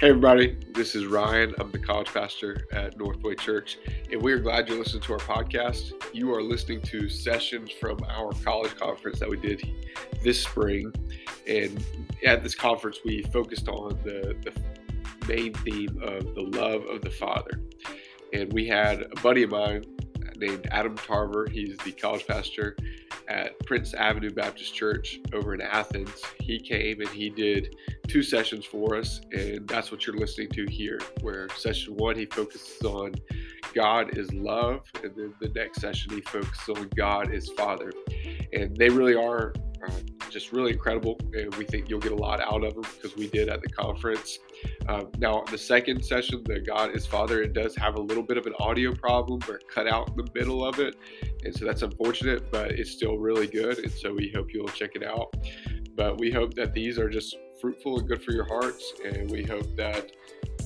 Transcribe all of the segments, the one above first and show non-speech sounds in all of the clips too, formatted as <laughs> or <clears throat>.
Hey, everybody, this is Ryan. I'm the college pastor at Northway Church, and we are glad you're listening to our podcast. You are listening to sessions from our college conference that we did this spring. And at this conference, we focused on the, the main theme of the love of the Father. And we had a buddy of mine named Adam Tarver. He's the college pastor at Prince Avenue Baptist Church over in Athens. He came and he did two sessions for us, and that's what you're listening to here. Where session one, he focuses on God is love, and then the next session, he focuses on God is Father. And they really are just really incredible, and we think you'll get a lot out of them because we did at the conference. Uh, now, the second session, the God is Father, it does have a little bit of an audio problem or cut out in the middle of it, and so that's unfortunate, but it's still really good, and so we hope you'll check it out. But we hope that these are just fruitful and good for your hearts, and we hope that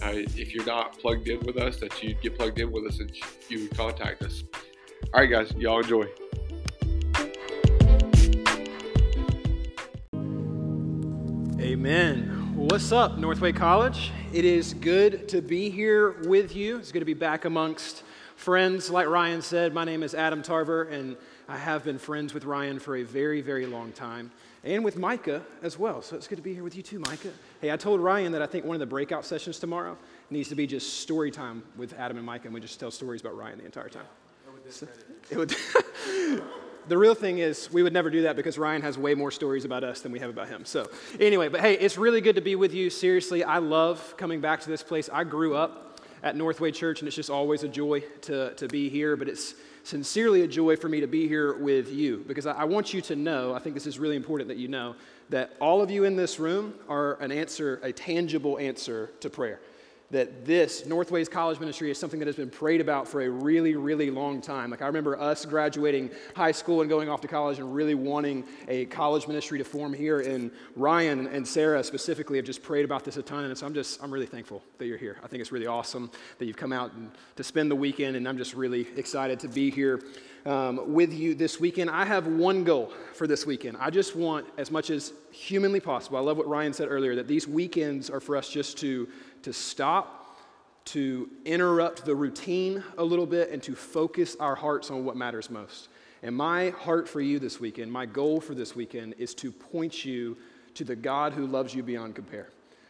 uh, if you're not plugged in with us, that you get plugged in with us and you would contact us. All right, guys, y'all enjoy. Amen. What's up, Northway College? It is good to be here with you. It's good to be back amongst friends. Like Ryan said, my name is Adam Tarver, and I have been friends with Ryan for a very, very long time, and with Micah as well. So it's good to be here with you too, Micah. Hey, I told Ryan that I think one of the breakout sessions tomorrow needs to be just story time with Adam and Micah, and we just tell stories about Ryan the entire time. So, it would. <laughs> the real thing is, we would never do that because Ryan has way more stories about us than we have about him. So, anyway, but hey, it's really good to be with you. Seriously, I love coming back to this place. I grew up at Northway Church, and it's just always a joy to, to be here, but it's sincerely a joy for me to be here with you because I, I want you to know, I think this is really important that you know, that all of you in this room are an answer, a tangible answer to prayer that this, Northways College Ministry, is something that has been prayed about for a really, really long time. Like, I remember us graduating high school and going off to college and really wanting a college ministry to form here. And Ryan and Sarah specifically have just prayed about this a ton. And so I'm just, I'm really thankful that you're here. I think it's really awesome that you've come out and, to spend the weekend. And I'm just really excited to be here um, with you this weekend. I have one goal for this weekend. I just want, as much as humanly possible, I love what Ryan said earlier, that these weekends are for us just to to stop, to interrupt the routine a little bit, and to focus our hearts on what matters most. And my heart for you this weekend, my goal for this weekend, is to point you to the God who loves you beyond compare.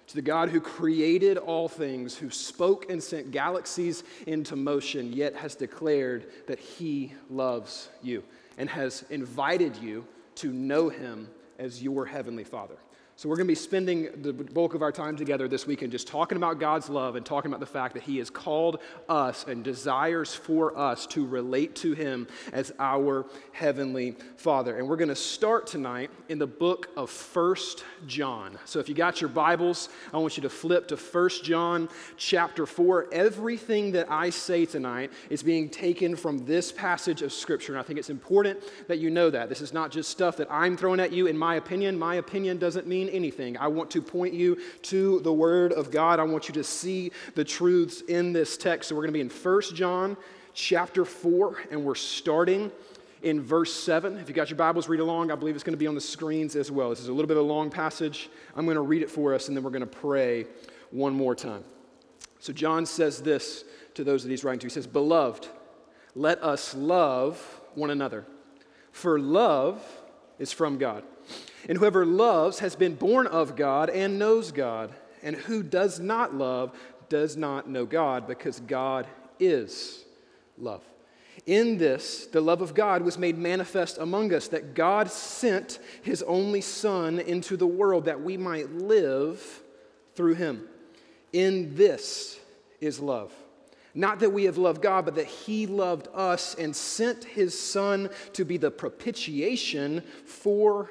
To the God who created all things, who spoke and sent galaxies into motion, yet has declared that he loves you and has invited you to know him as your heavenly Father. So, we're going to be spending the bulk of our time together this weekend just talking about God's love and talking about the fact that He has called us and desires for us to relate to Him as our Heavenly Father. And we're going to start tonight in the book of First John. So, if you got your Bibles, I want you to flip to First John chapter 4. Everything that I say tonight is being taken from this passage of Scripture. And I think it's important that you know that. This is not just stuff that I'm throwing at you in my opinion. My opinion doesn't mean anything. I want to point you to the Word of God. I want you to see the truths in this text. So we're going to be in 1 John chapter 4, and we're starting in verse 7. If you got your Bibles, read along. I believe it's going to be on the screens as well. This is a little bit of a long passage. I'm going to read it for us, and then we're going to pray one more time. So John says this to those that he's writing to. He says, Beloved, let us love one another, for love is from God. And whoever loves has been born of God and knows God. And who does not love does not know God because God is love. In this, the love of God was made manifest among us, that God sent his only Son into the world that we might live through him. In this is love. Not that we have loved God, but that he loved us and sent his Son to be the propitiation for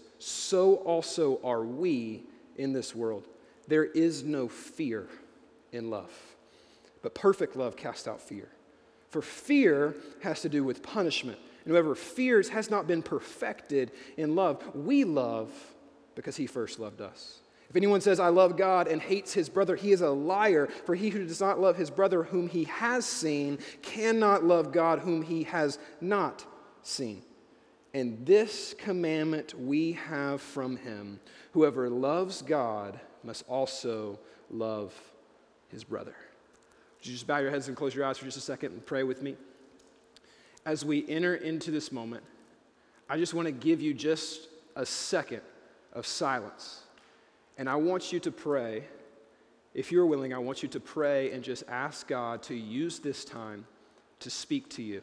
so also are we in this world. There is no fear in love, but perfect love casts out fear. For fear has to do with punishment. And whoever fears has not been perfected in love. We love because he first loved us. If anyone says, I love God and hates his brother, he is a liar. For he who does not love his brother whom he has seen cannot love God whom he has not seen. And this commandment we have from him whoever loves God must also love his brother. Would you just bow your heads and close your eyes for just a second and pray with me? As we enter into this moment, I just want to give you just a second of silence. And I want you to pray. If you're willing, I want you to pray and just ask God to use this time to speak to you,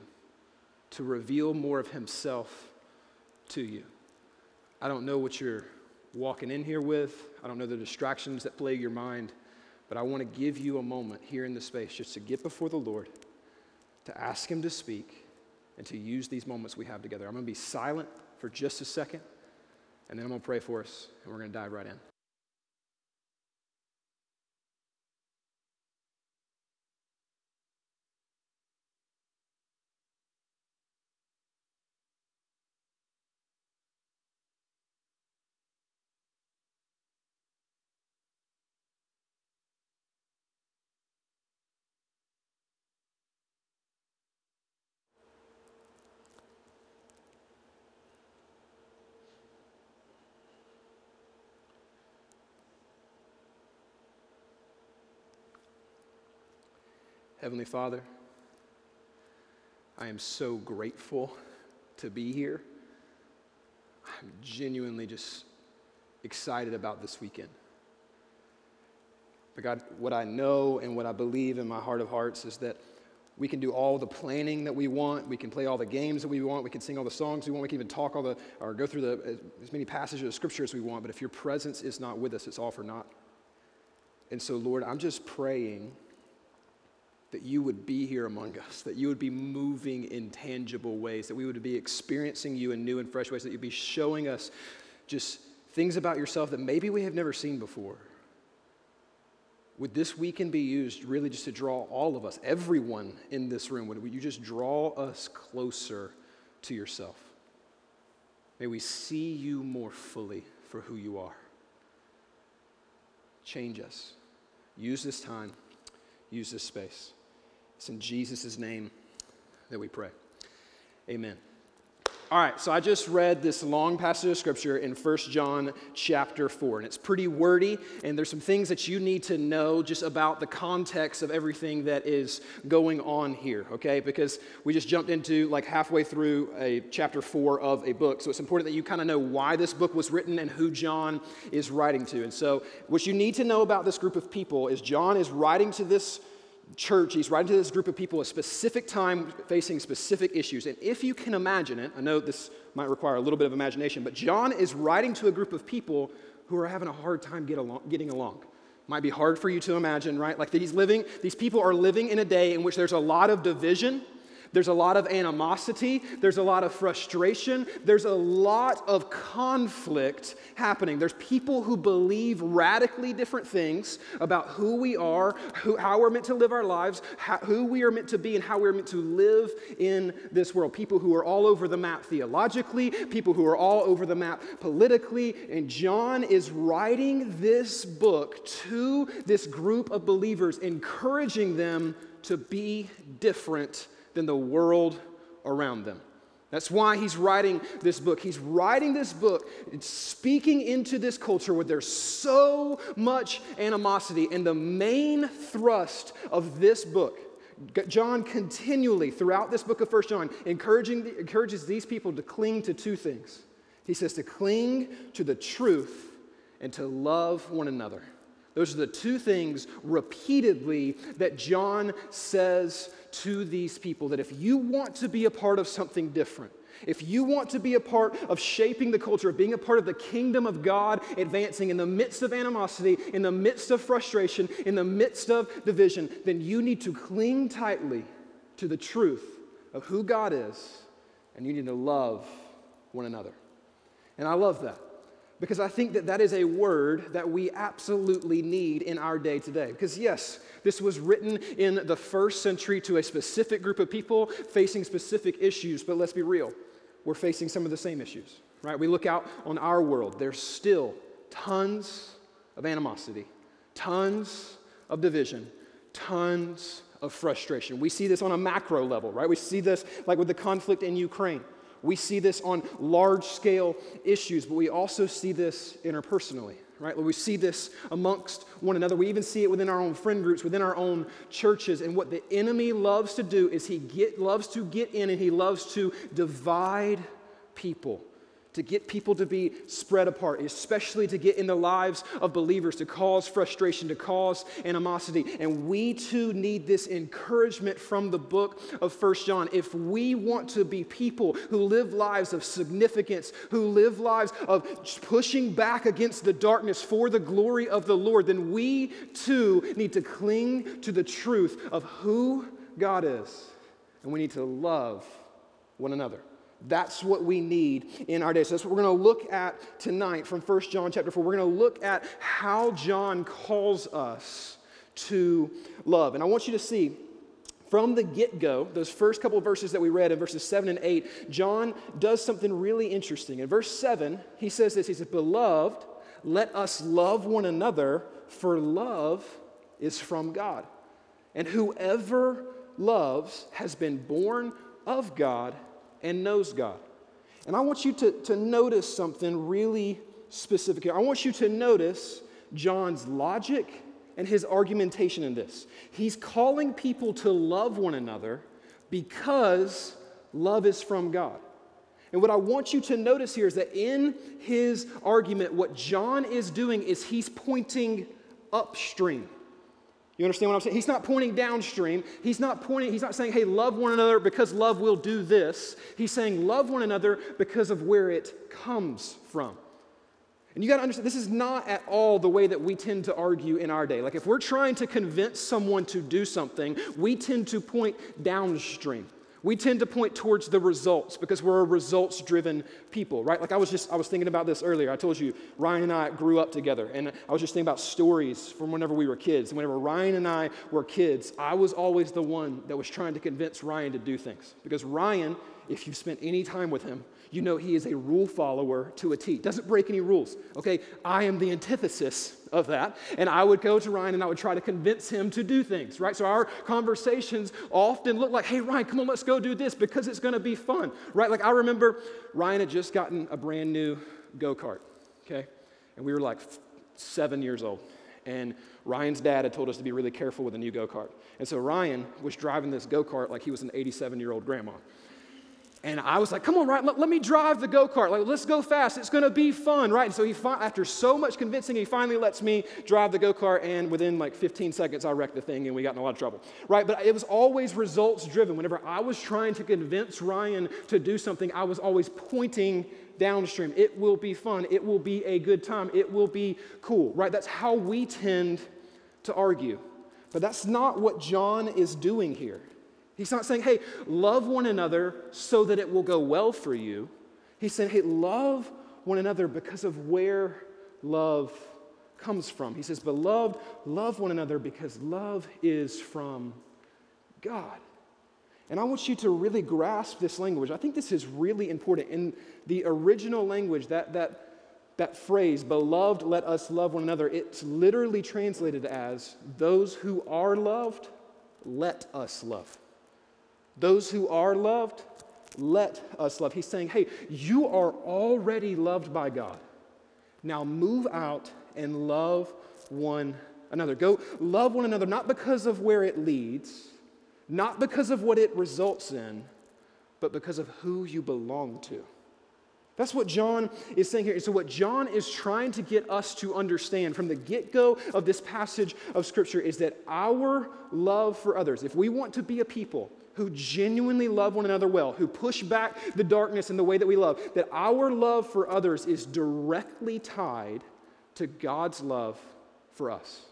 to reveal more of Himself to you. I don't know what you're walking in here with, I don't know the distractions that plague your mind, but I want to give you a moment here in the space just to get before the Lord, to ask Him to speak, and to use these moments we have together. I'm going to be silent for just a second. And then I'm going to pray for us, and we're going to dive right in. Heavenly Father, I am so grateful to be here. I'm genuinely just excited about this weekend. But God, what I know and what I believe in my heart of hearts is that we can do all the planning that we want. We can play all the games that we want. We can sing all the songs we want. We can even talk all the, or go through the, uh, as many passages of scripture as we want. But if your presence is not with us, it's all for naught. And so, Lord, I'm just praying that you would be here among us, that you would be moving in tangible ways, that we would be experiencing you in new and fresh ways, that you'd be showing us just things about yourself that maybe we have never seen before. Would this weekend be used really just to draw all of us, everyone in this room, would you just draw us closer to yourself? May we see you more fully for who you are. Change us. Use this time, use this space. It's in Jesus' name that we pray. Amen. All right, so I just read this long passage of scripture in 1 John chapter 4, and it's pretty wordy, and there's some things that you need to know just about the context of everything that is going on here, okay? Because we just jumped into like halfway through a chapter 4 of a book, so it's important that you kind of know why this book was written and who John is writing to. And so, what you need to know about this group of people is John is writing to this church, he's writing to this group of people a specific time facing specific issues. And if you can imagine it, I know this might require a little bit of imagination, but John is writing to a group of people who are having a hard time get along, getting along. Might be hard for you to imagine, right? Like he's living, these people are living in a day in which there's a lot of division, there's a lot of animosity, there's a lot of frustration, there's a lot of conflict happening. There's people who believe radically different things about who we are, who, how we're meant to live our lives, how, who we are meant to be, and how we're meant to live in this world. People who are all over the map theologically, people who are all over the map politically. And John is writing this book to this group of believers, encouraging them to be different than the world around them. That's why he's writing this book. He's writing this book, speaking into this culture where there's so much animosity. And the main thrust of this book, John continually, throughout this book of First John, encouraging, encourages these people to cling to two things. He says to cling to the truth and to love one another. Those are the two things repeatedly that John says to these people that if you want to be a part of something different, if you want to be a part of shaping the culture, of being a part of the kingdom of God advancing in the midst of animosity, in the midst of frustration, in the midst of division, then you need to cling tightly to the truth of who God is, and you need to love one another. And I love that because I think that that is a word that we absolutely need in our day today. Because, yes, this was written in the first century to a specific group of people facing specific issues, but let's be real we're facing some of the same issues, right? We look out on our world, there's still tons of animosity, tons of division, tons of frustration. We see this on a macro level, right? We see this like with the conflict in Ukraine. We see this on large scale issues, but we also see this interpersonally right? We see this amongst one another. We even see it within our own friend groups, within our own churches. And what the enemy loves to do is he get, loves to get in and he loves to divide people to get people to be spread apart, especially to get in the lives of believers, to cause frustration, to cause animosity. And we too need this encouragement from the book of First John. If we want to be people who live lives of significance, who live lives of pushing back against the darkness for the glory of the Lord, then we too need to cling to the truth of who God is. And we need to love one another. That's what we need in our day. So that's what we're going to look at tonight from 1 John chapter 4. We're going to look at how John calls us to love. And I want you to see from the get go, those first couple verses that we read in verses 7 and 8, John does something really interesting. In verse 7, he says this He says, Beloved, let us love one another, for love is from God. And whoever loves has been born of God and knows God. And I want you to, to notice something really specific here. I want you to notice John's logic and his argumentation in this. He's calling people to love one another because love is from God. And what I want you to notice here is that in his argument, what John is doing is he's pointing upstream. You understand what I'm saying? He's not pointing downstream. He's not pointing, he's not saying, hey, love one another because love will do this. He's saying, love one another because of where it comes from. And you got to understand, this is not at all the way that we tend to argue in our day. Like, if we're trying to convince someone to do something, we tend to point downstream we tend to point towards the results because we're a results driven people right? Like i was just i was thinking about this earlier. I told you ryan and i grew up together and i was just thinking about stories from whenever we were kids. And whenever ryan and i were kids i was always the one that was trying to convince ryan to do things. Because ryan if you've spent any time with him you know he is a rule follower to a T. Doesn't break any rules. Okay, I am the antithesis of that. And I would go to Ryan and I would try to convince him to do things, right? So our conversations often look like, hey, Ryan, come on, let's go do this because it's gonna be fun, right? Like I remember Ryan had just gotten a brand new go kart, okay? And we were like seven years old. And Ryan's dad had told us to be really careful with a new go kart. And so Ryan was driving this go kart like he was an 87 year old grandma. And I was like, come on, right, let, let me drive the go kart. Like, let's go fast. It's going to be fun, right? And so he, fi- after so much convincing, he finally lets me drive the go kart. And within like 15 seconds, I wrecked the thing and we got in a lot of trouble, right? But it was always results driven. Whenever I was trying to convince Ryan to do something, I was always pointing downstream. It will be fun. It will be a good time. It will be cool, right? That's how we tend to argue. But that's not what John is doing here. He's not saying, hey, love one another so that it will go well for you. He's saying, hey, love one another because of where love comes from. He says, Beloved, love one another because love is from God. And I want you to really grasp this language. I think this is really important. In the original language, that, that, that phrase, beloved, let us love one another, it's literally translated as those who are loved, let us love. Those who are loved, let us love. He's saying, hey, you are already loved by God. Now move out and love one another. Go love one another, not because of where it leads, not because of what it results in, but because of who you belong to. That's what John is saying here. And so, what John is trying to get us to understand from the get go of this passage of Scripture is that our love for others, if we want to be a people who genuinely love one another well, who push back the darkness in the way that we love, that our love for others is directly tied to God's love for us.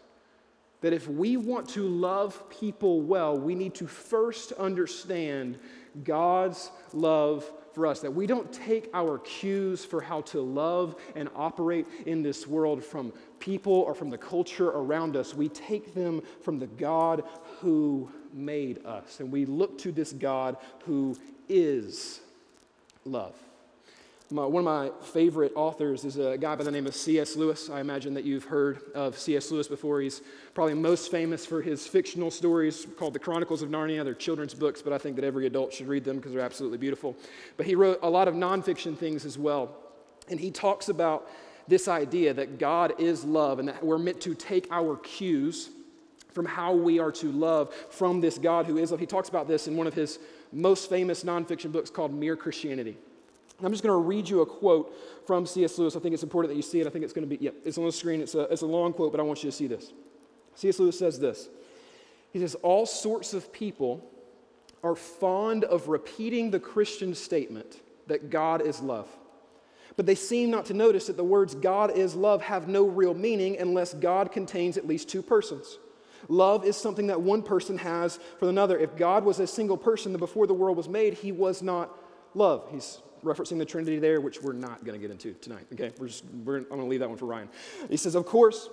That if we want to love people well, we need to first understand God's love for us, that we don't take our cues for how to love and operate in this world from people or from the culture around us. We take them from the God who made us, and we look to this God who is love. My, one of my favorite authors is a guy by the name of C.S. Lewis. I imagine that you've heard of C.S. Lewis before. He's probably most famous for his fictional stories called The Chronicles of Narnia. They're children's books, but I think that every adult should read them because they're absolutely beautiful. But he wrote a lot of nonfiction things as well. And he talks about this idea that God is love and that we're meant to take our cues from how we are to love from this God who is love. He talks about this in one of his most famous nonfiction books called Mere Christianity. I'm just going to read you a quote from C.S. Lewis. I think it's important that you see it. I think it's going to be, yep, yeah, it's on the screen. It's a, it's a long quote, but I want you to see this. C.S. Lewis says this He says, All sorts of people are fond of repeating the Christian statement that God is love. But they seem not to notice that the words God is love have no real meaning unless God contains at least two persons. Love is something that one person has for another. If God was a single person, then before the world was made, he was not love. He's referencing the Trinity there, which we're not going to get into tonight. Okay, we're just, we're, I'm going to leave that one for Ryan. He says, of course,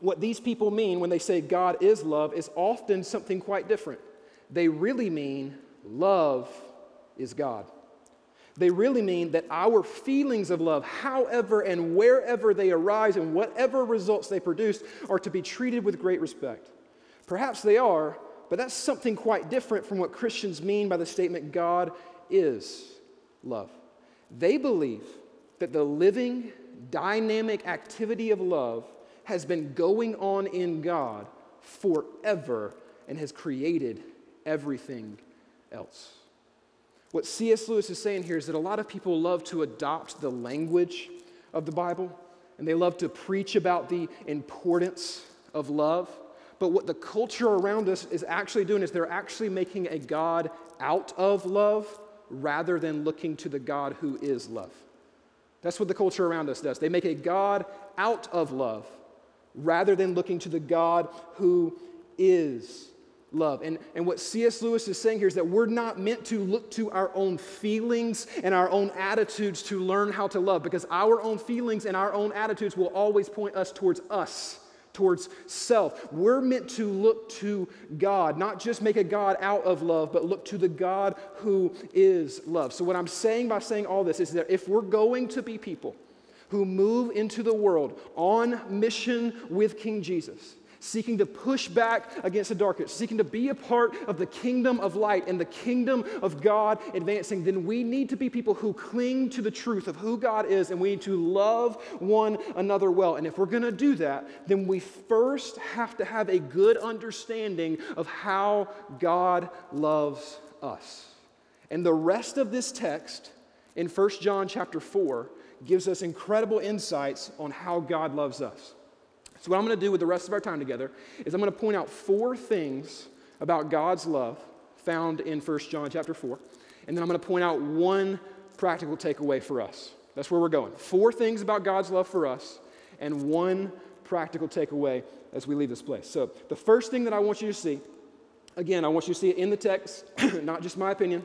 what these people mean when they say God is love is often something quite different. They really mean love is God. They really mean that our feelings of love, however and wherever they arise and whatever results they produce, are to be treated with great respect. Perhaps they are, but that's something quite different from what Christians mean by the statement God is love. They believe that the living, dynamic activity of love has been going on in God forever and has created everything else. What C.S. Lewis is saying here is that a lot of people love to adopt the language of the Bible and they love to preach about the importance of love. But what the culture around us is actually doing is they're actually making a God out of love rather than looking to the God who is love. That's what the culture around us does. They make a God out of love rather than looking to the God who is love. And, and what C.S. Lewis is saying here is that we're not meant to look to our own feelings and our own attitudes to learn how to love because our own feelings and our own attitudes will always point us towards us towards self. We're meant to look to God, not just make a God out of love, but look to the God who is love. So, what I'm saying by saying all this is that if we're going to be people who move into the world on mission with King Jesus, seeking to push back against the darkness, seeking to be a part of the kingdom of light and the kingdom of God advancing, then we need to be people who cling to the truth of who God is and we need to love one another well. And if we're going to do that, then we first have to have a good understanding of how God loves us. And the rest of this text in 1 John chapter 4 gives us incredible insights on how God loves us. So, what I'm going to do with the rest of our time together is I'm going to point out four things about God's love found in 1 John chapter 4. And then I'm going to point out one practical takeaway for us. That's where we're going. Four things about God's love for us, and one practical takeaway as we leave this place. So, the first thing that I want you to see, again, I want you to see it in the text, <clears throat> not just my opinion.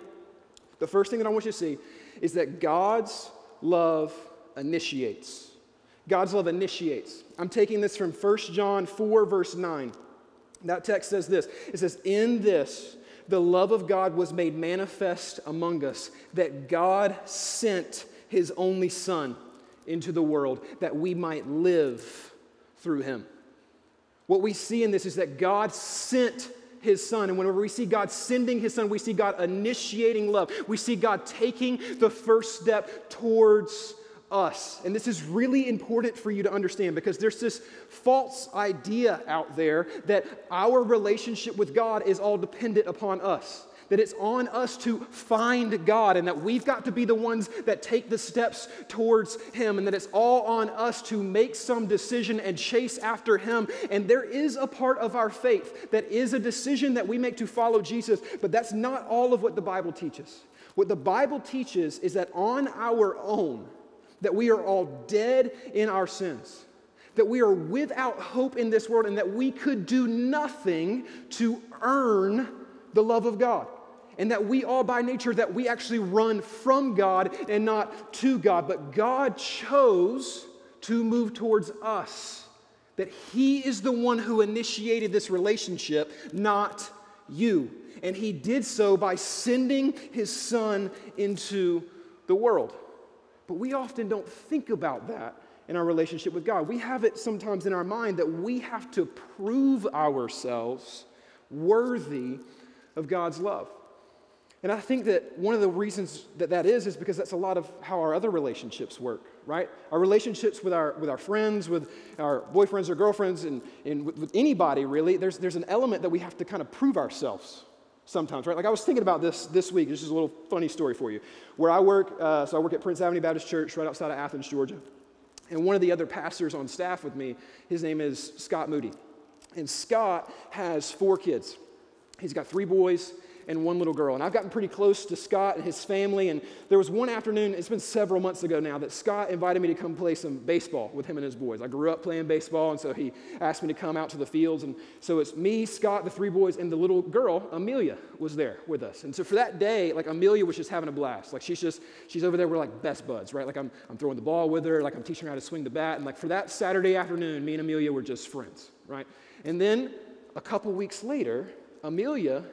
The first thing that I want you to see is that God's love initiates. God's love initiates. I'm taking this from 1 John 4, verse 9. That text says this it says, In this, the love of God was made manifest among us, that God sent his only Son into the world that we might live through him. What we see in this is that God sent his son. And whenever we see God sending his son, we see God initiating love. We see God taking the first step towards us. And this is really important for you to understand because there's this false idea out there that our relationship with God is all dependent upon us. that it's on us to find God and that we've got to be the ones that take the steps towards Him and that it's all on us to make some decision and chase after Him. And there is a part of our faith that is a decision that we make to follow Jesus, but that's not all of what the Bible teaches. What the Bible teaches is that on our own, that we are all dead in our sins that we are without hope in this world and that we could do nothing to earn the love of God. And that we all by nature that we actually run from God and not to God, but God chose to move towards us. That he is the one who initiated this relationship, not you. And he did so by sending his son into the world. But we often don't think about that in our relationship with God. We have it sometimes in our mind that we have to prove ourselves worthy of God's love. And I think that one of the reasons that that is is because that's a lot of how our other relationships work, right? Our relationships with our, with our friends, with our boyfriends or girlfriends, and, and with, with anybody really, there's, there's an element that we have to kind of prove ourselves sometimes, right? Like I was thinking about this this week. This is a little funny story for you. Where I work, uh, so I work at Prince Avenue Baptist Church right outside of Athens, Georgia. And one of the other pastors on staff with me, his name is Scott Moody. And Scott has four kids. He's got three boys and one little girl. And I've gotten pretty close to Scott and his family. And there was one afternoon, it's been several months ago now, that Scott invited me to come play some baseball with him and his boys. I grew up playing baseball, and so he asked me to come out to the fields. And so it's me, Scott, the three boys, and the little girl, Amelia, was there with us. And so for that day, like Amelia was just having a blast. Like she's just, she's over there, we're like best buds, right? Like I'm, I'm throwing the ball with her, like I'm teaching her how to swing the bat. And like for that Saturday afternoon, me and Amelia were just friends, right? And then a couple weeks later, Amelia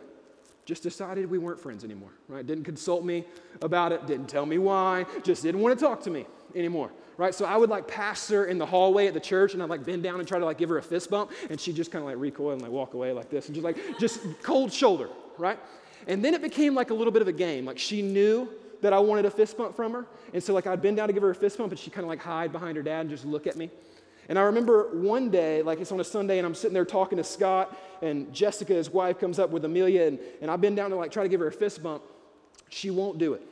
just decided we weren't friends anymore, right? Didn't consult me about it, didn't tell me why, just didn't want to talk to me anymore, right? So I would like pass her in the hallway at the church and I'd like bend down and try to like give her a fist bump and she'd just kind of like recoil and like walk away like this and just like, just cold shoulder, right? And then it became like a little bit of a game. Like she knew that I wanted a fist bump from her. And so like I'd bend down to give her a fist bump and she'd kind of like hide behind her dad and just look at me. And I remember one day, like it's on a Sunday, and I'm sitting there talking to Scott, and Jessica, his wife, comes up with Amelia, and, and I've been down to like try to give her a fist bump. She won't do it.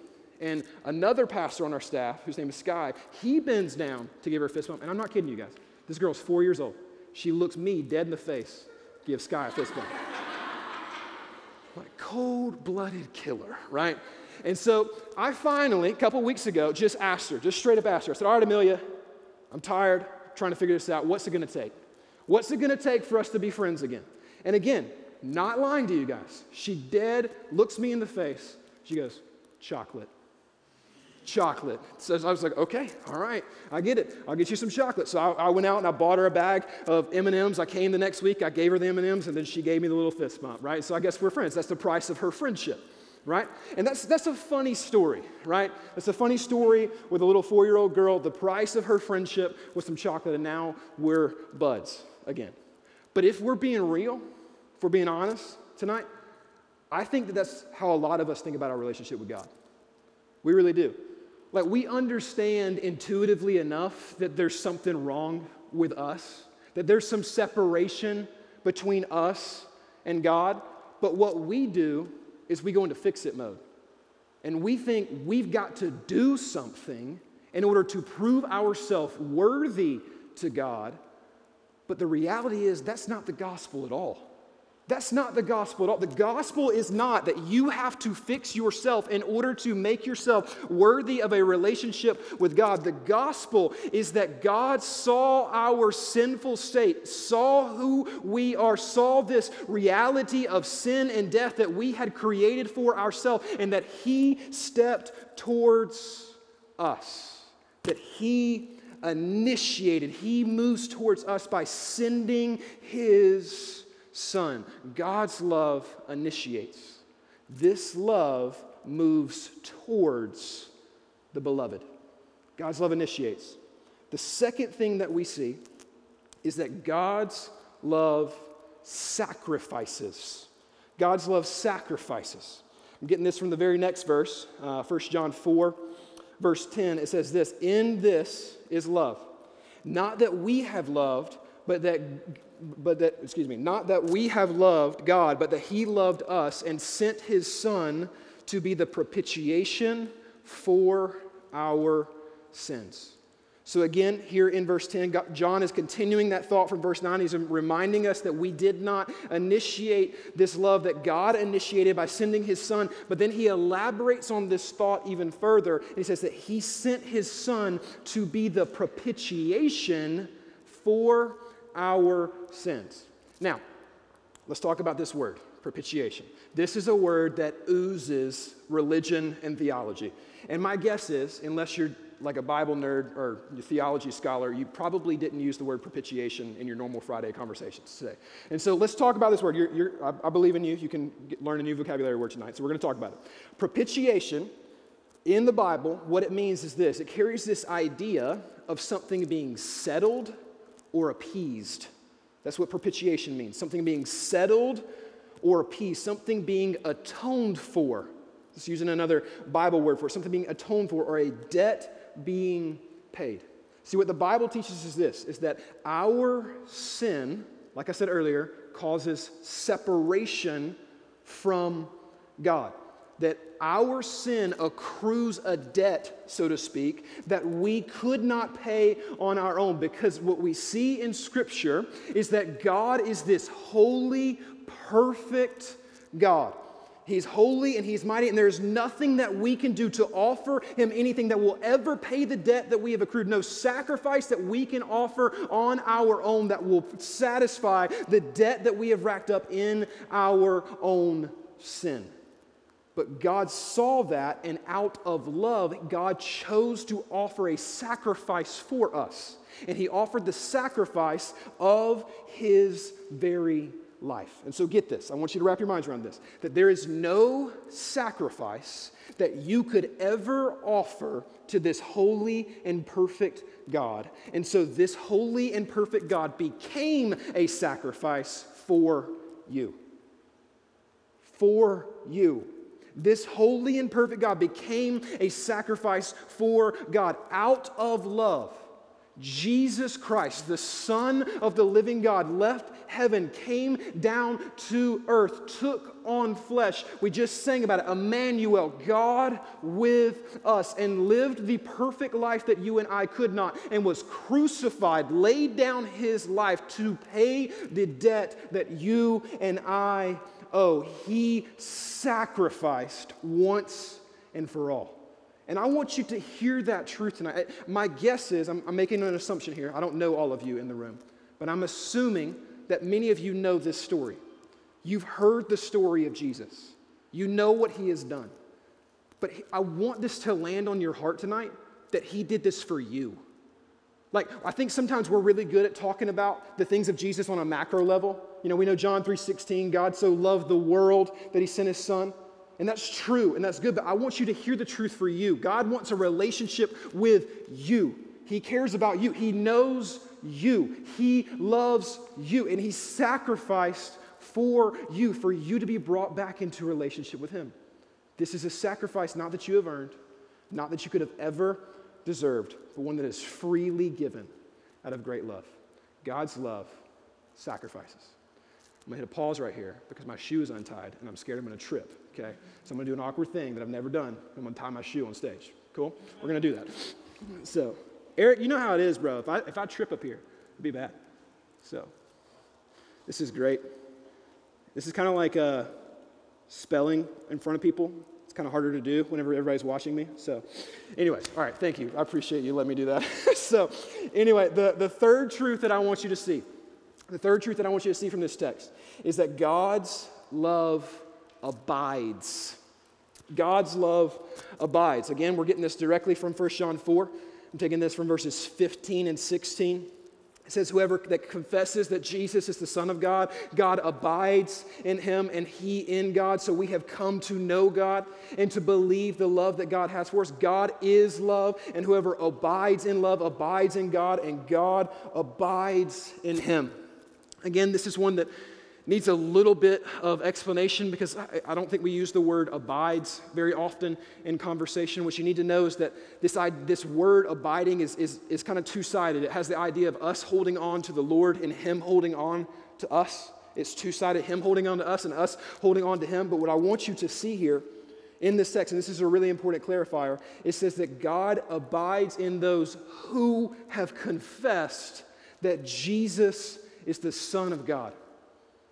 And another pastor on our staff, whose name is Sky, he bends down to give her a fist bump. And I'm not kidding you guys. This girl's four years old. She looks me dead in the face, give Sky a fist bump. <laughs> like cold blooded killer, right? And so I finally, a couple weeks ago, just asked her, just straight up asked her. I said, All right, Amelia, I'm tired trying to figure this out. What's it going to take? What's it going to take for us to be friends again? And again, not lying to you guys. She dead looks me in the face. She goes, chocolate. Chocolate. So I was like, okay, all right, I get it. I'll get you some chocolate. So I, I went out and I bought her a bag of M&Ms. I came the next week. I gave her the M&Ms, and then she gave me the little fist bump. Right. So I guess we're friends. That's the price of her friendship right? And that's, that's a funny story, right? It's a funny story with a little four year old girl. The price of her friendship was some chocolate, and now we're buds again. But if we're being real, if we're being honest tonight, I think that that's how a lot of us think about our relationship with God. We really do. Like, we understand intuitively enough that there's something wrong with us, that there's some separation between us and God. But what we do is we go into fix it mode. And we think we've got to do something in order to prove ourselves worthy to God. But the reality is, that's not the gospel at all. That's not the gospel at all. The gospel is not that you have to fix yourself in order to make yourself worthy of a relationship with God. The gospel is that God saw our sinful state, saw who we are, saw this reality of sin and death that we had created for ourselves, and that He stepped towards us. That He initiated, He moves towards us by sending His Son. God's love initiates. This love moves towards the beloved. God's love initiates. The second thing that we see is that God's love sacrifices. God's love sacrifices. I'm getting this from the very next verse, uh, 1 John 4, verse 10. It says this In this is love. Not that we have loved, but that but that, excuse me, not that we have loved God, but that He loved us and sent His Son to be the propitiation for our sins. So, again, here in verse 10, John is continuing that thought from verse 9. He's reminding us that we did not initiate this love that God initiated by sending his son, but then he elaborates on this thought even further. And he says that he sent his son to be the propitiation for our sins. Now, let's talk about this word, propitiation. This is a word that oozes religion and theology. And my guess is, unless you're like a Bible nerd or a theology scholar, you probably didn't use the word propitiation in your normal Friday conversations today. And so let's talk about this word. You're, you're, I, I, believe in you. You can get, learn a new vocabulary word tonight. So we're going to talk about it. Propitiation in the Bible, what it means is this it carries this idea of something being settled or appeased. That's what propitiation means something being settled or appeased, something being atoned for. Just using another Bible word for it, something being atoned for or a debt being paid. See, what the Bible teaches is this is that our sin, like I said earlier, causes separation from God. That our sin accrues a debt, so to speak, that we could not pay on our own. Because what we see in Scripture is that God is this holy, perfect God. He's holy and he's mighty, and there's nothing that we can do to offer him anything that will ever pay the debt that we have accrued. No sacrifice that we can offer on our own that will satisfy the debt that we have racked up in our own sin. But God saw that, and out of love, God chose to offer a sacrifice for us. And he offered the sacrifice of his very life. And so get this, I want you to wrap your minds around this that there is no sacrifice that you could ever offer to this holy and perfect God. And so this holy and perfect God became a sacrifice for you. For you. This holy and perfect God became a sacrifice for God out of love. Jesus Christ, the Son of the living God, left heaven, came down to earth, took on flesh. We just sang about it Emmanuel, God with us, and lived the perfect life that you and I could not, and was crucified, laid down his life to pay the debt that you and I owe. He sacrificed once and for all. And I want you to hear that truth tonight. My guess is, I'm, I'm, making an assumption here. I don't know all of you in the room, but I'm assuming that many of you know this story. You've heard the story of Jesus, you know what he has done. But I want this to land on your heart tonight that he did this for you. Like, I think sometimes we're really good at talking about the things of Jesus on a macro level. You know, we know John 3:16, God so loved the world that he sent his son. And that's true and that's good, but I want you to hear the truth for you. God wants a relationship with you. He cares about you. He knows you. He loves you. And He sacrificed for you, for you to be brought back into relationship with Him. This is a sacrifice not that you have earned, not that you could have ever deserved, but one that is freely given out of great love. God's love sacrifices. I'm gonna hit a pause right here because my shoe is untied and I'm scared I'm gonna trip okay? So I'm gonna do an awkward thing that I've never done. I'm gonna tie my shoe on stage. Cool? We're gonna do that. So, Eric, you know how it is, bro. If I, if I trip up here, it'd be bad. So, this is great. This is kind of like uh, spelling in front of people. It's kind of harder to do whenever everybody's watching me. So, anyways, all right, thank you. I appreciate you letting me do that. <laughs> so, anyway, the, the third truth that I want you to see, the third truth that I want you to see from this text is that God's love abides. God's love abides. Again, we're getting this directly from 1 John 4. I'm taking this from verses 15 and 16. It says, Whoever that confesses that Jesus is the Son of God, God abides in him and he in God. So we have come to know God and to believe the love that God has for us. God is love, and whoever abides in love abides in God, and God abides in him. Again, this is one that needs a little bit of explanation because I, I, don't think we use the word abides very often in conversation. What you need to know is that this, this word abiding is, is, is kind of two sided. It has the idea of us holding on to the Lord and Him holding on to us. It's two sided, Him holding on to us and us holding on to Him. But what I want you to see here in this text, and this is a really important clarifier, it says that God abides in those who have confessed that Jesus is the Son of God.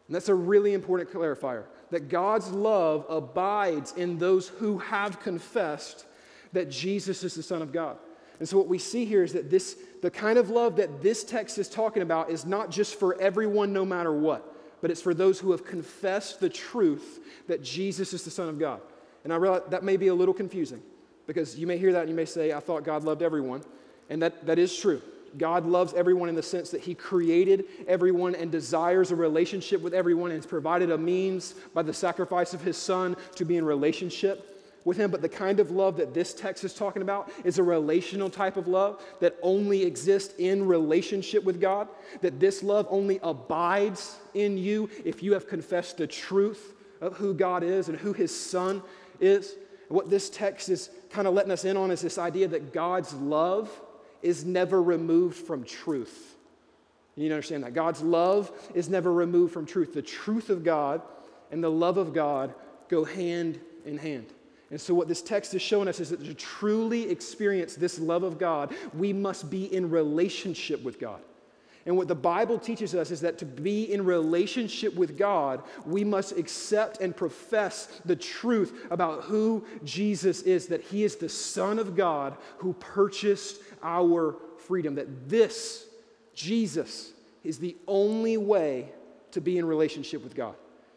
And that's a really important clarifier that God's love abides in those who have confessed that Jesus is the Son of God. And so, what we see here is that this, the kind of love that this text is talking about is not just for everyone, no matter what, but it's for those who have confessed the truth that Jesus is the Son of God. And I realize that may be a little confusing because you may hear that and you may say, I thought God loved everyone. And that, that is true. God loves everyone in the sense that He created everyone and desires a relationship with everyone and has provided a means by the sacrifice of His Son to be in relationship with Him. But the kind of love that this text is talking about is a relational type of love that only exists in relationship with God, that this love only abides in you if you have confessed the truth of who God is and who His Son is. What this text is kind of letting us in on is this idea that God's love is never removed from truth. You need to understand that. God's love is never removed from truth. The truth of God and the love of God go hand in hand. And so, what this text is showing us is that to truly experience this love of God, we must be in relationship with God. And what the Bible teaches us is that to be in relationship with God, we must accept and profess the truth about who Jesus is, that He is the Son of God who purchased our freedom, that this, Jesus, is the only way to be in relationship with God.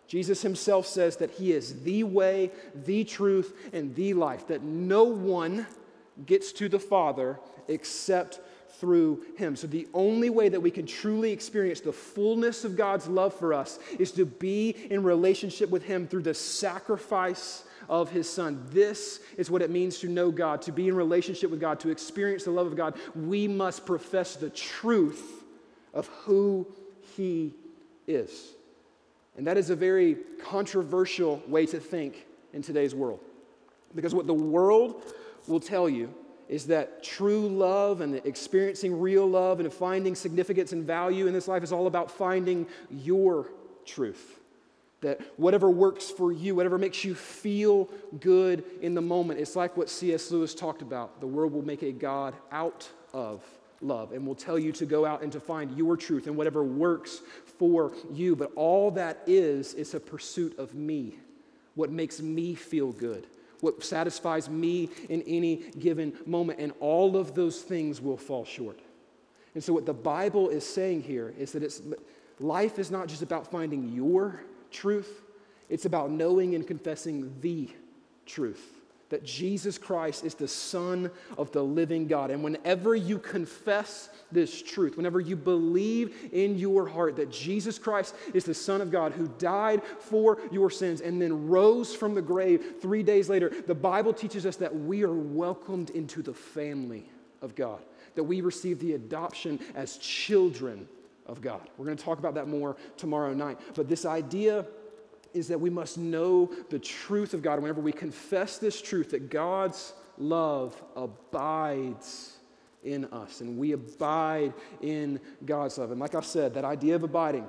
Jesus himself says that he is the way, the truth, and the life, that no one gets to the Father except through him. So, the only way that we can truly experience the fullness of God's love for us is to be in relationship with him through the sacrifice of his son. This is what it means to know God, to be in relationship with God, to experience the love of God. We must profess the truth of who he is. And that is a very controversial way to think in today's world. Because what the world will tell you is that true love and experiencing real love and finding significance and value in this life is all about finding your truth. That whatever works for you, whatever makes you feel good in the moment, it's like what C.S. Lewis talked about. The world will make a God out of love and will tell you to go out and to find your truth and whatever works for you. But all that is, is a pursuit of me, what makes me feel good what satisfies me in any given moment. And all of those things will fall short. And so, what the Bible is saying here is that it's, life is not just about finding your truth, it's about knowing and confessing the truth that Jesus Christ is the Son of the living God. And whenever you confess this truth, whenever you believe in your heart that Jesus Christ is the Son of God who died for your sins and then rose from the grave three days later, the Bible teaches us that we are welcomed into the family of God, that we receive the adoption as children of God. We're going to talk about that more tomorrow night. But this idea is that we must know the truth of God. Whenever we confess this truth, that God's love abides in us and we abide in God's love. And like I said, that idea of abiding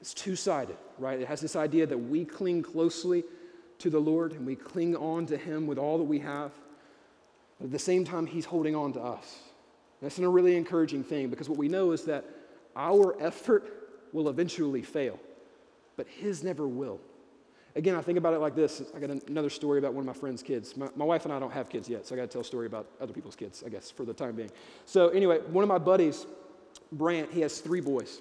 is two sided, right? It has this idea that we cling closely to the Lord and we cling on to Him with all that we have. But at the same time, He's holding on to us. That's a really encouraging thing because what we know is that our effort will eventually fail but his never will. Again, I think about it like this. I got another story about one of my friend's kids. My, my wife and I don't have kids yet, so I got to tell a story about other people's kids, I guess, for the time being. So, anyway, one of my buddies, Brant, he has three boys.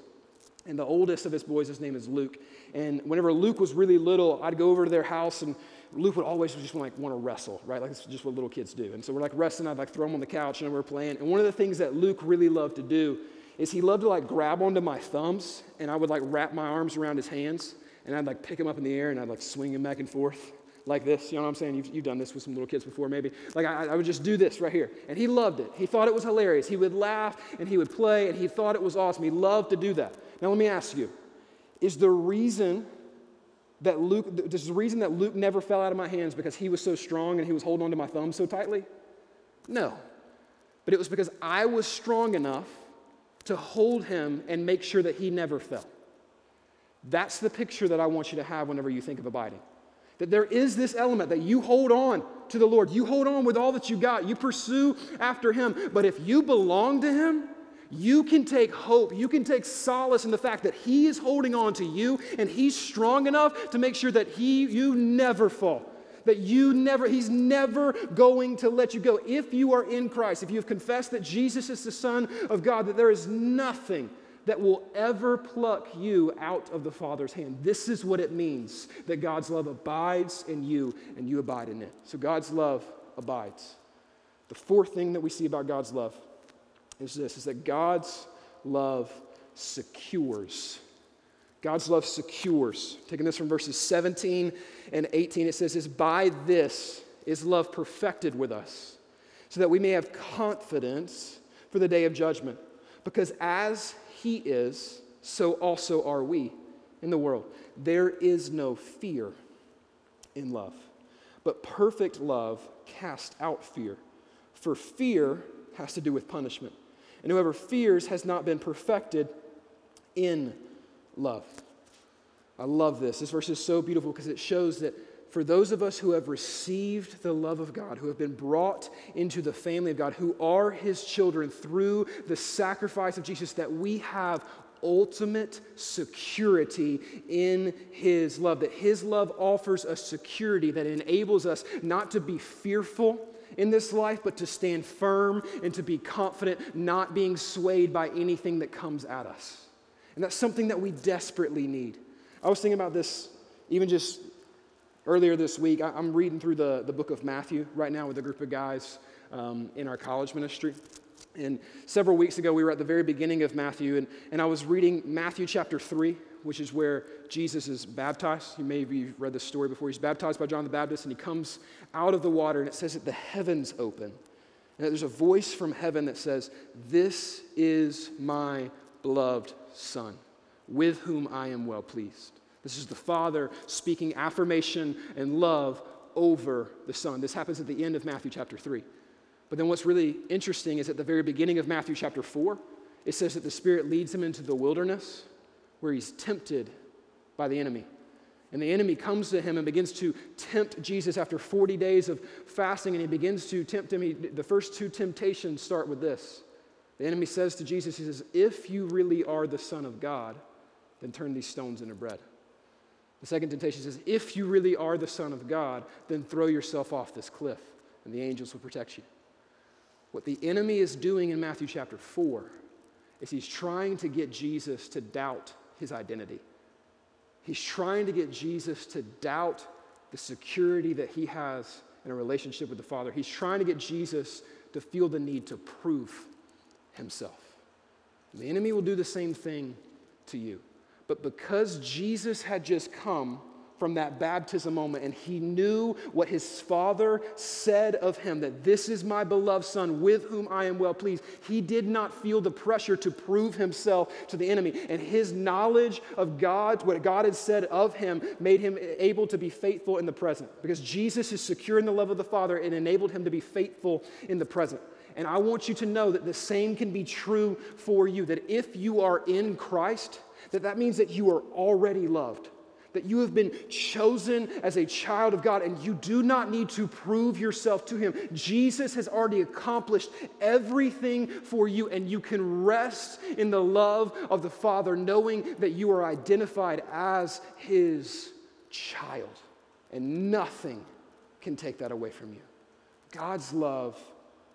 And the oldest of his boys, his name is Luke. And whenever Luke was really little, I'd go over to their house, and Luke would always just like want to wrestle, right? Like that's just what little kids do. And so we're like wrestling. I'd like throw him on the couch, and we're playing. And one of the things that Luke really loved to do is he loved to like grab onto my thumbs, and I would like wrap my arms around his hands and I'd like pick him up in the air and I'd like swing him back and forth like this. You know what I'm saying? You've, you've done this with some little kids before, maybe. Like I, I would just do this right here. And he loved it. He thought it was hilarious. He would laugh and he would play and he thought it was awesome. He loved to do that. Now, let me ask you is the reason that Luke, is the reason that Luke never fell out of my hands because he was so strong and he was holding onto my thumb so tightly? No. But it was because I was strong enough to hold him and make sure that he never fell. That's the picture that I want you to have whenever you think of abiding. That there is this element that you hold on to the Lord. You hold on with all that you got. You pursue after Him. But if you belong to Him, you can take hope, you can take solace in the fact that He is holding on to you and He's strong enough to make sure that He, you never fall. That you never, He's never going to let you go. If you are in Christ, if you have confessed that Jesus is the Son of God, that there is nothing that will ever pluck you out of the Father's hand. This is what it means that God's love abides in you and you abide in it. So God's love abides. The fourth thing that we see about God's love is this is that God's love secures. God's love secures. Taking this from verses 17 and 18, it says, is by this is love perfected with us, so that we may have confidence for the day of judgment. Because as he is, so also are we in the world. There is no fear in love, but perfect love casts out fear, for fear has to do with punishment. And whoever fears has not been perfected in love. I love this. This verse is so beautiful because it shows that for those of us who have received the love of God, who have been brought into the family of God, who are his children through the sacrifice of Jesus, that we have ultimate security in his love. That his love offers a security that enables us not to be fearful in this life, but to stand firm and to be confident, not being swayed by anything that comes at us. And that's something that we desperately need. I was thinking about this even just earlier this week. I'm reading through the, the book of Matthew right now with a group of guys um, in our college ministry. And several weeks ago, we were at the very beginning of Matthew, and, and I was reading Matthew chapter 3, which is where Jesus is baptized. You may have read this story before. He's baptized by John the Baptist, and he comes out of the water, and it says that the heavens open. And there's a voice from heaven that says, This is my beloved Son, with whom I am well pleased. This is the Father speaking affirmation and love over the Son. This happens at the end of Matthew chapter 3. But then what's really interesting is at the very beginning of Matthew chapter 4, it says that the Spirit leads him into the wilderness where he's tempted by the enemy. And the enemy comes to him and begins to tempt Jesus after 40 days of fasting, and he begins to tempt him. He, the first two temptations start with this. The enemy says to Jesus, He says, If you really are the Son of God, then turn these stones into bread. The second temptation says, If you really are the Son of God, then throw yourself off this cliff, and the angels will protect you. What the enemy is doing in Matthew chapter 4 is he's trying to get Jesus to doubt his identity. He's trying to get Jesus to doubt the security that he has in a relationship with the Father. He's trying to get Jesus to feel the need to prove himself. And the enemy will do the same thing to you. But because Jesus had just come from that baptism moment, and he knew what his father said of him that this is my beloved son with whom I am well pleased. He did not feel the pressure to prove himself to the enemy, and his knowledge of God, what God had said of him, made him able to be faithful in the present. Because Jesus is secure in the love of the Father, it enabled him to be faithful in the present. And I want you to know that the same can be true for you that if you are in Christ, that that means that you are already loved that you have been chosen as a child of God and you do not need to prove yourself to Him. Jesus has already accomplished everything for you, and you can rest in the love of the Father, knowing that you are identified as His child. And nothing can take that away from you. God's love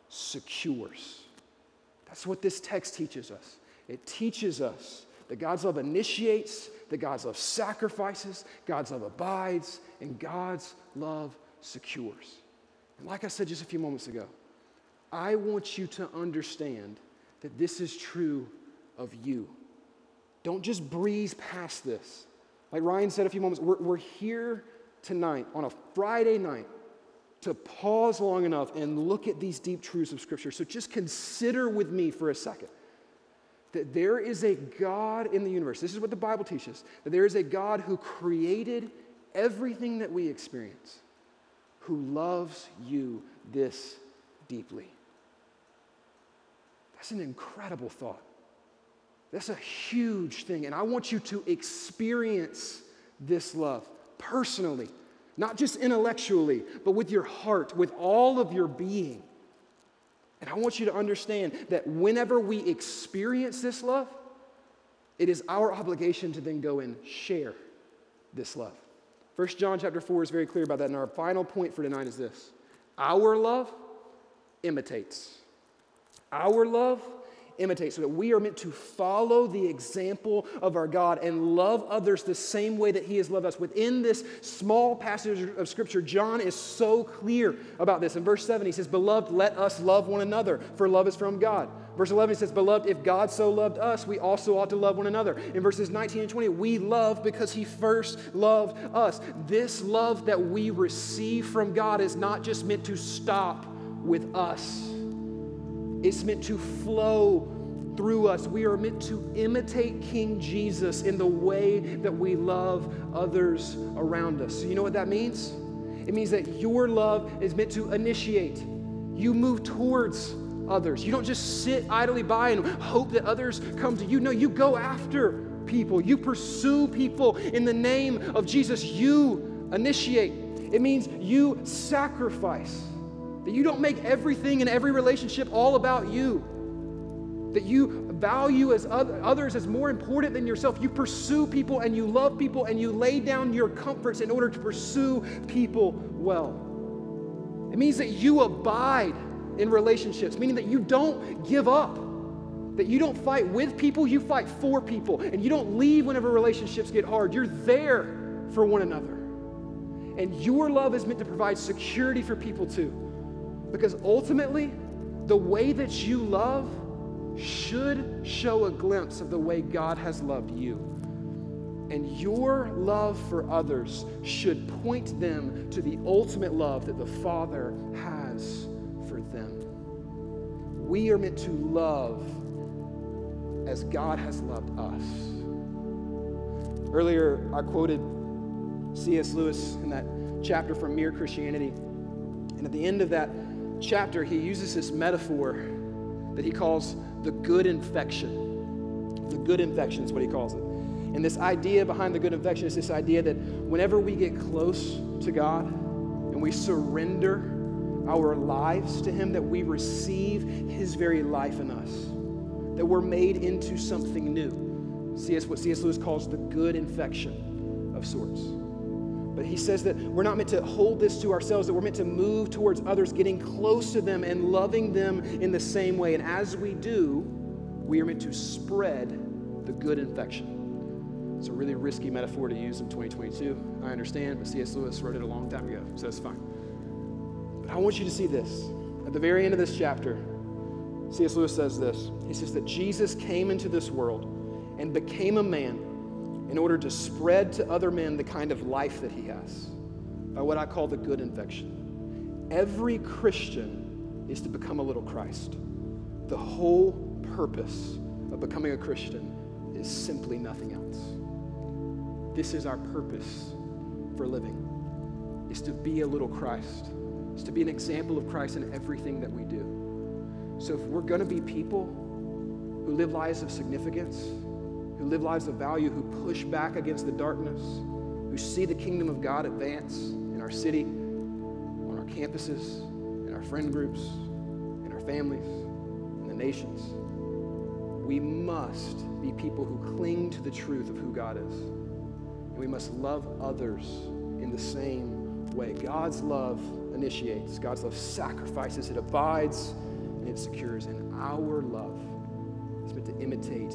secures. That's what this text teaches us. It teaches us that God's love initiates, that God's love sacrifices, God's love abides, and God's love secures. And like I said just a few moments ago, I want you to understand that this is true of you. Don't just breeze past this. Like Ryan said a few moments, we're, we're here tonight on a Friday night to pause long enough and look at these deep truths of Scripture. So just consider with me for a second that there is a God in the universe. This is what the Bible teaches that there is a God who created everything that we experience, who loves you this deeply. That's an incredible thought. That's a huge thing. And I want you to experience this love personally, not just intellectually, but with your heart, with all of your being. And I want you to understand that whenever we experience this love, it is our obligation to then go and share this love. First John chapter 4 is very clear about that. And our final point for tonight is this our love imitates. Our love imitate, so that we are meant to follow the example of our God and love others the same way that He has loved us. Within this small passage of Scripture, John is so clear about this. In verse 7, he says, Beloved, let us love one another, for love is from God. Verse 11 he says, Beloved, if God so loved us, we also ought to love one another. In verses 19 and 20, we love because He first loved us. This love that we receive from God is not just meant to stop with us it's meant to flow through us. We are meant to imitate King Jesus in the way that we love others around us. You know what that means? It means that your love is meant to initiate. You move towards others. You don't just sit idly by and hope that others come to you. No, you go after people. You pursue people in the name of Jesus. You initiate. It means you sacrifice. That you don't make everything in every relationship all about you. That you value as others as more important than yourself. You pursue people and you love people and you lay down your comforts in order to pursue people well. It means that you abide in relationships, meaning that you don't give up. That you don't fight with people, you fight for people. And you don't leave whenever relationships get hard. You're there for one another. And your love is meant to provide security for people too. Because ultimately, the way that you love should show a glimpse of the way God has loved you. And your love for others should point them to the ultimate love that the Father has for them. We are meant to love as God has loved us. Earlier, I quoted C.S. Lewis in that chapter from Mere Christianity. And at the end of that chapter, he uses this metaphor that he calls the good infection. The good infection is what he calls it. And this idea behind the good infection is this idea that whenever we get close to God and we surrender our lives to Him, that we receive His very life in us, that we're made into something new. See, what C.S. Lewis calls the good infection of sorts. But he says that we're not meant to hold this to ourselves, that we're meant to move towards others, getting close to them and loving them in the same way. And as we do, we are meant to spread the good infection. It's a really risky metaphor to use in 2022. I understand, but C.S. Lewis wrote it a long time ago, so it's fine. But I want you to see this. At the very end of this chapter, C.S. Lewis says this He says that Jesus came into this world and became a man in order to spread to other men the kind of life that he has by what I call the good infection. Every Christian is to become a little Christ. The whole purpose of becoming a Christian is simply nothing else. This is our purpose for living is to be a little Christ. Is to be an example of Christ in everything that we do. So if we're going to be people who live lives of significance, who live lives of value, who push back against the darkness, who see the kingdom of God advance in our city, on our campuses, in our friend groups, in our families, in the nations. We must be people who cling to the truth of who God is. And we must love others in the same way. God's love initiates, God's love sacrifices, it abides, and it secures. And our love is meant to imitate